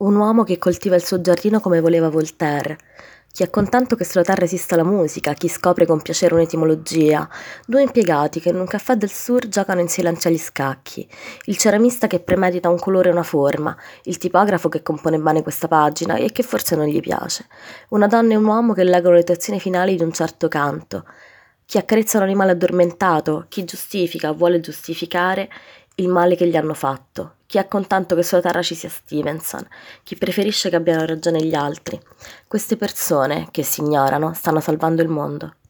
Un uomo che coltiva il suo giardino come voleva Voltaire. Chi è contento che sulla terra esista la musica, chi scopre con piacere un'etimologia. Due impiegati che in un caffè del sur giocano in silenzio agli scacchi. Il ceramista che premedita un colore e una forma. Il tipografo che compone bene questa pagina e che forse non gli piace. Una donna e un uomo che leggono le tazioni finali di un certo canto. Chi accarezza un animale addormentato, chi giustifica o vuole giustificare il male che gli hanno fatto, chi è contento che sulla terra ci sia Stevenson, chi preferisce che abbiano ragione gli altri. Queste persone, che si ignorano, stanno salvando il mondo.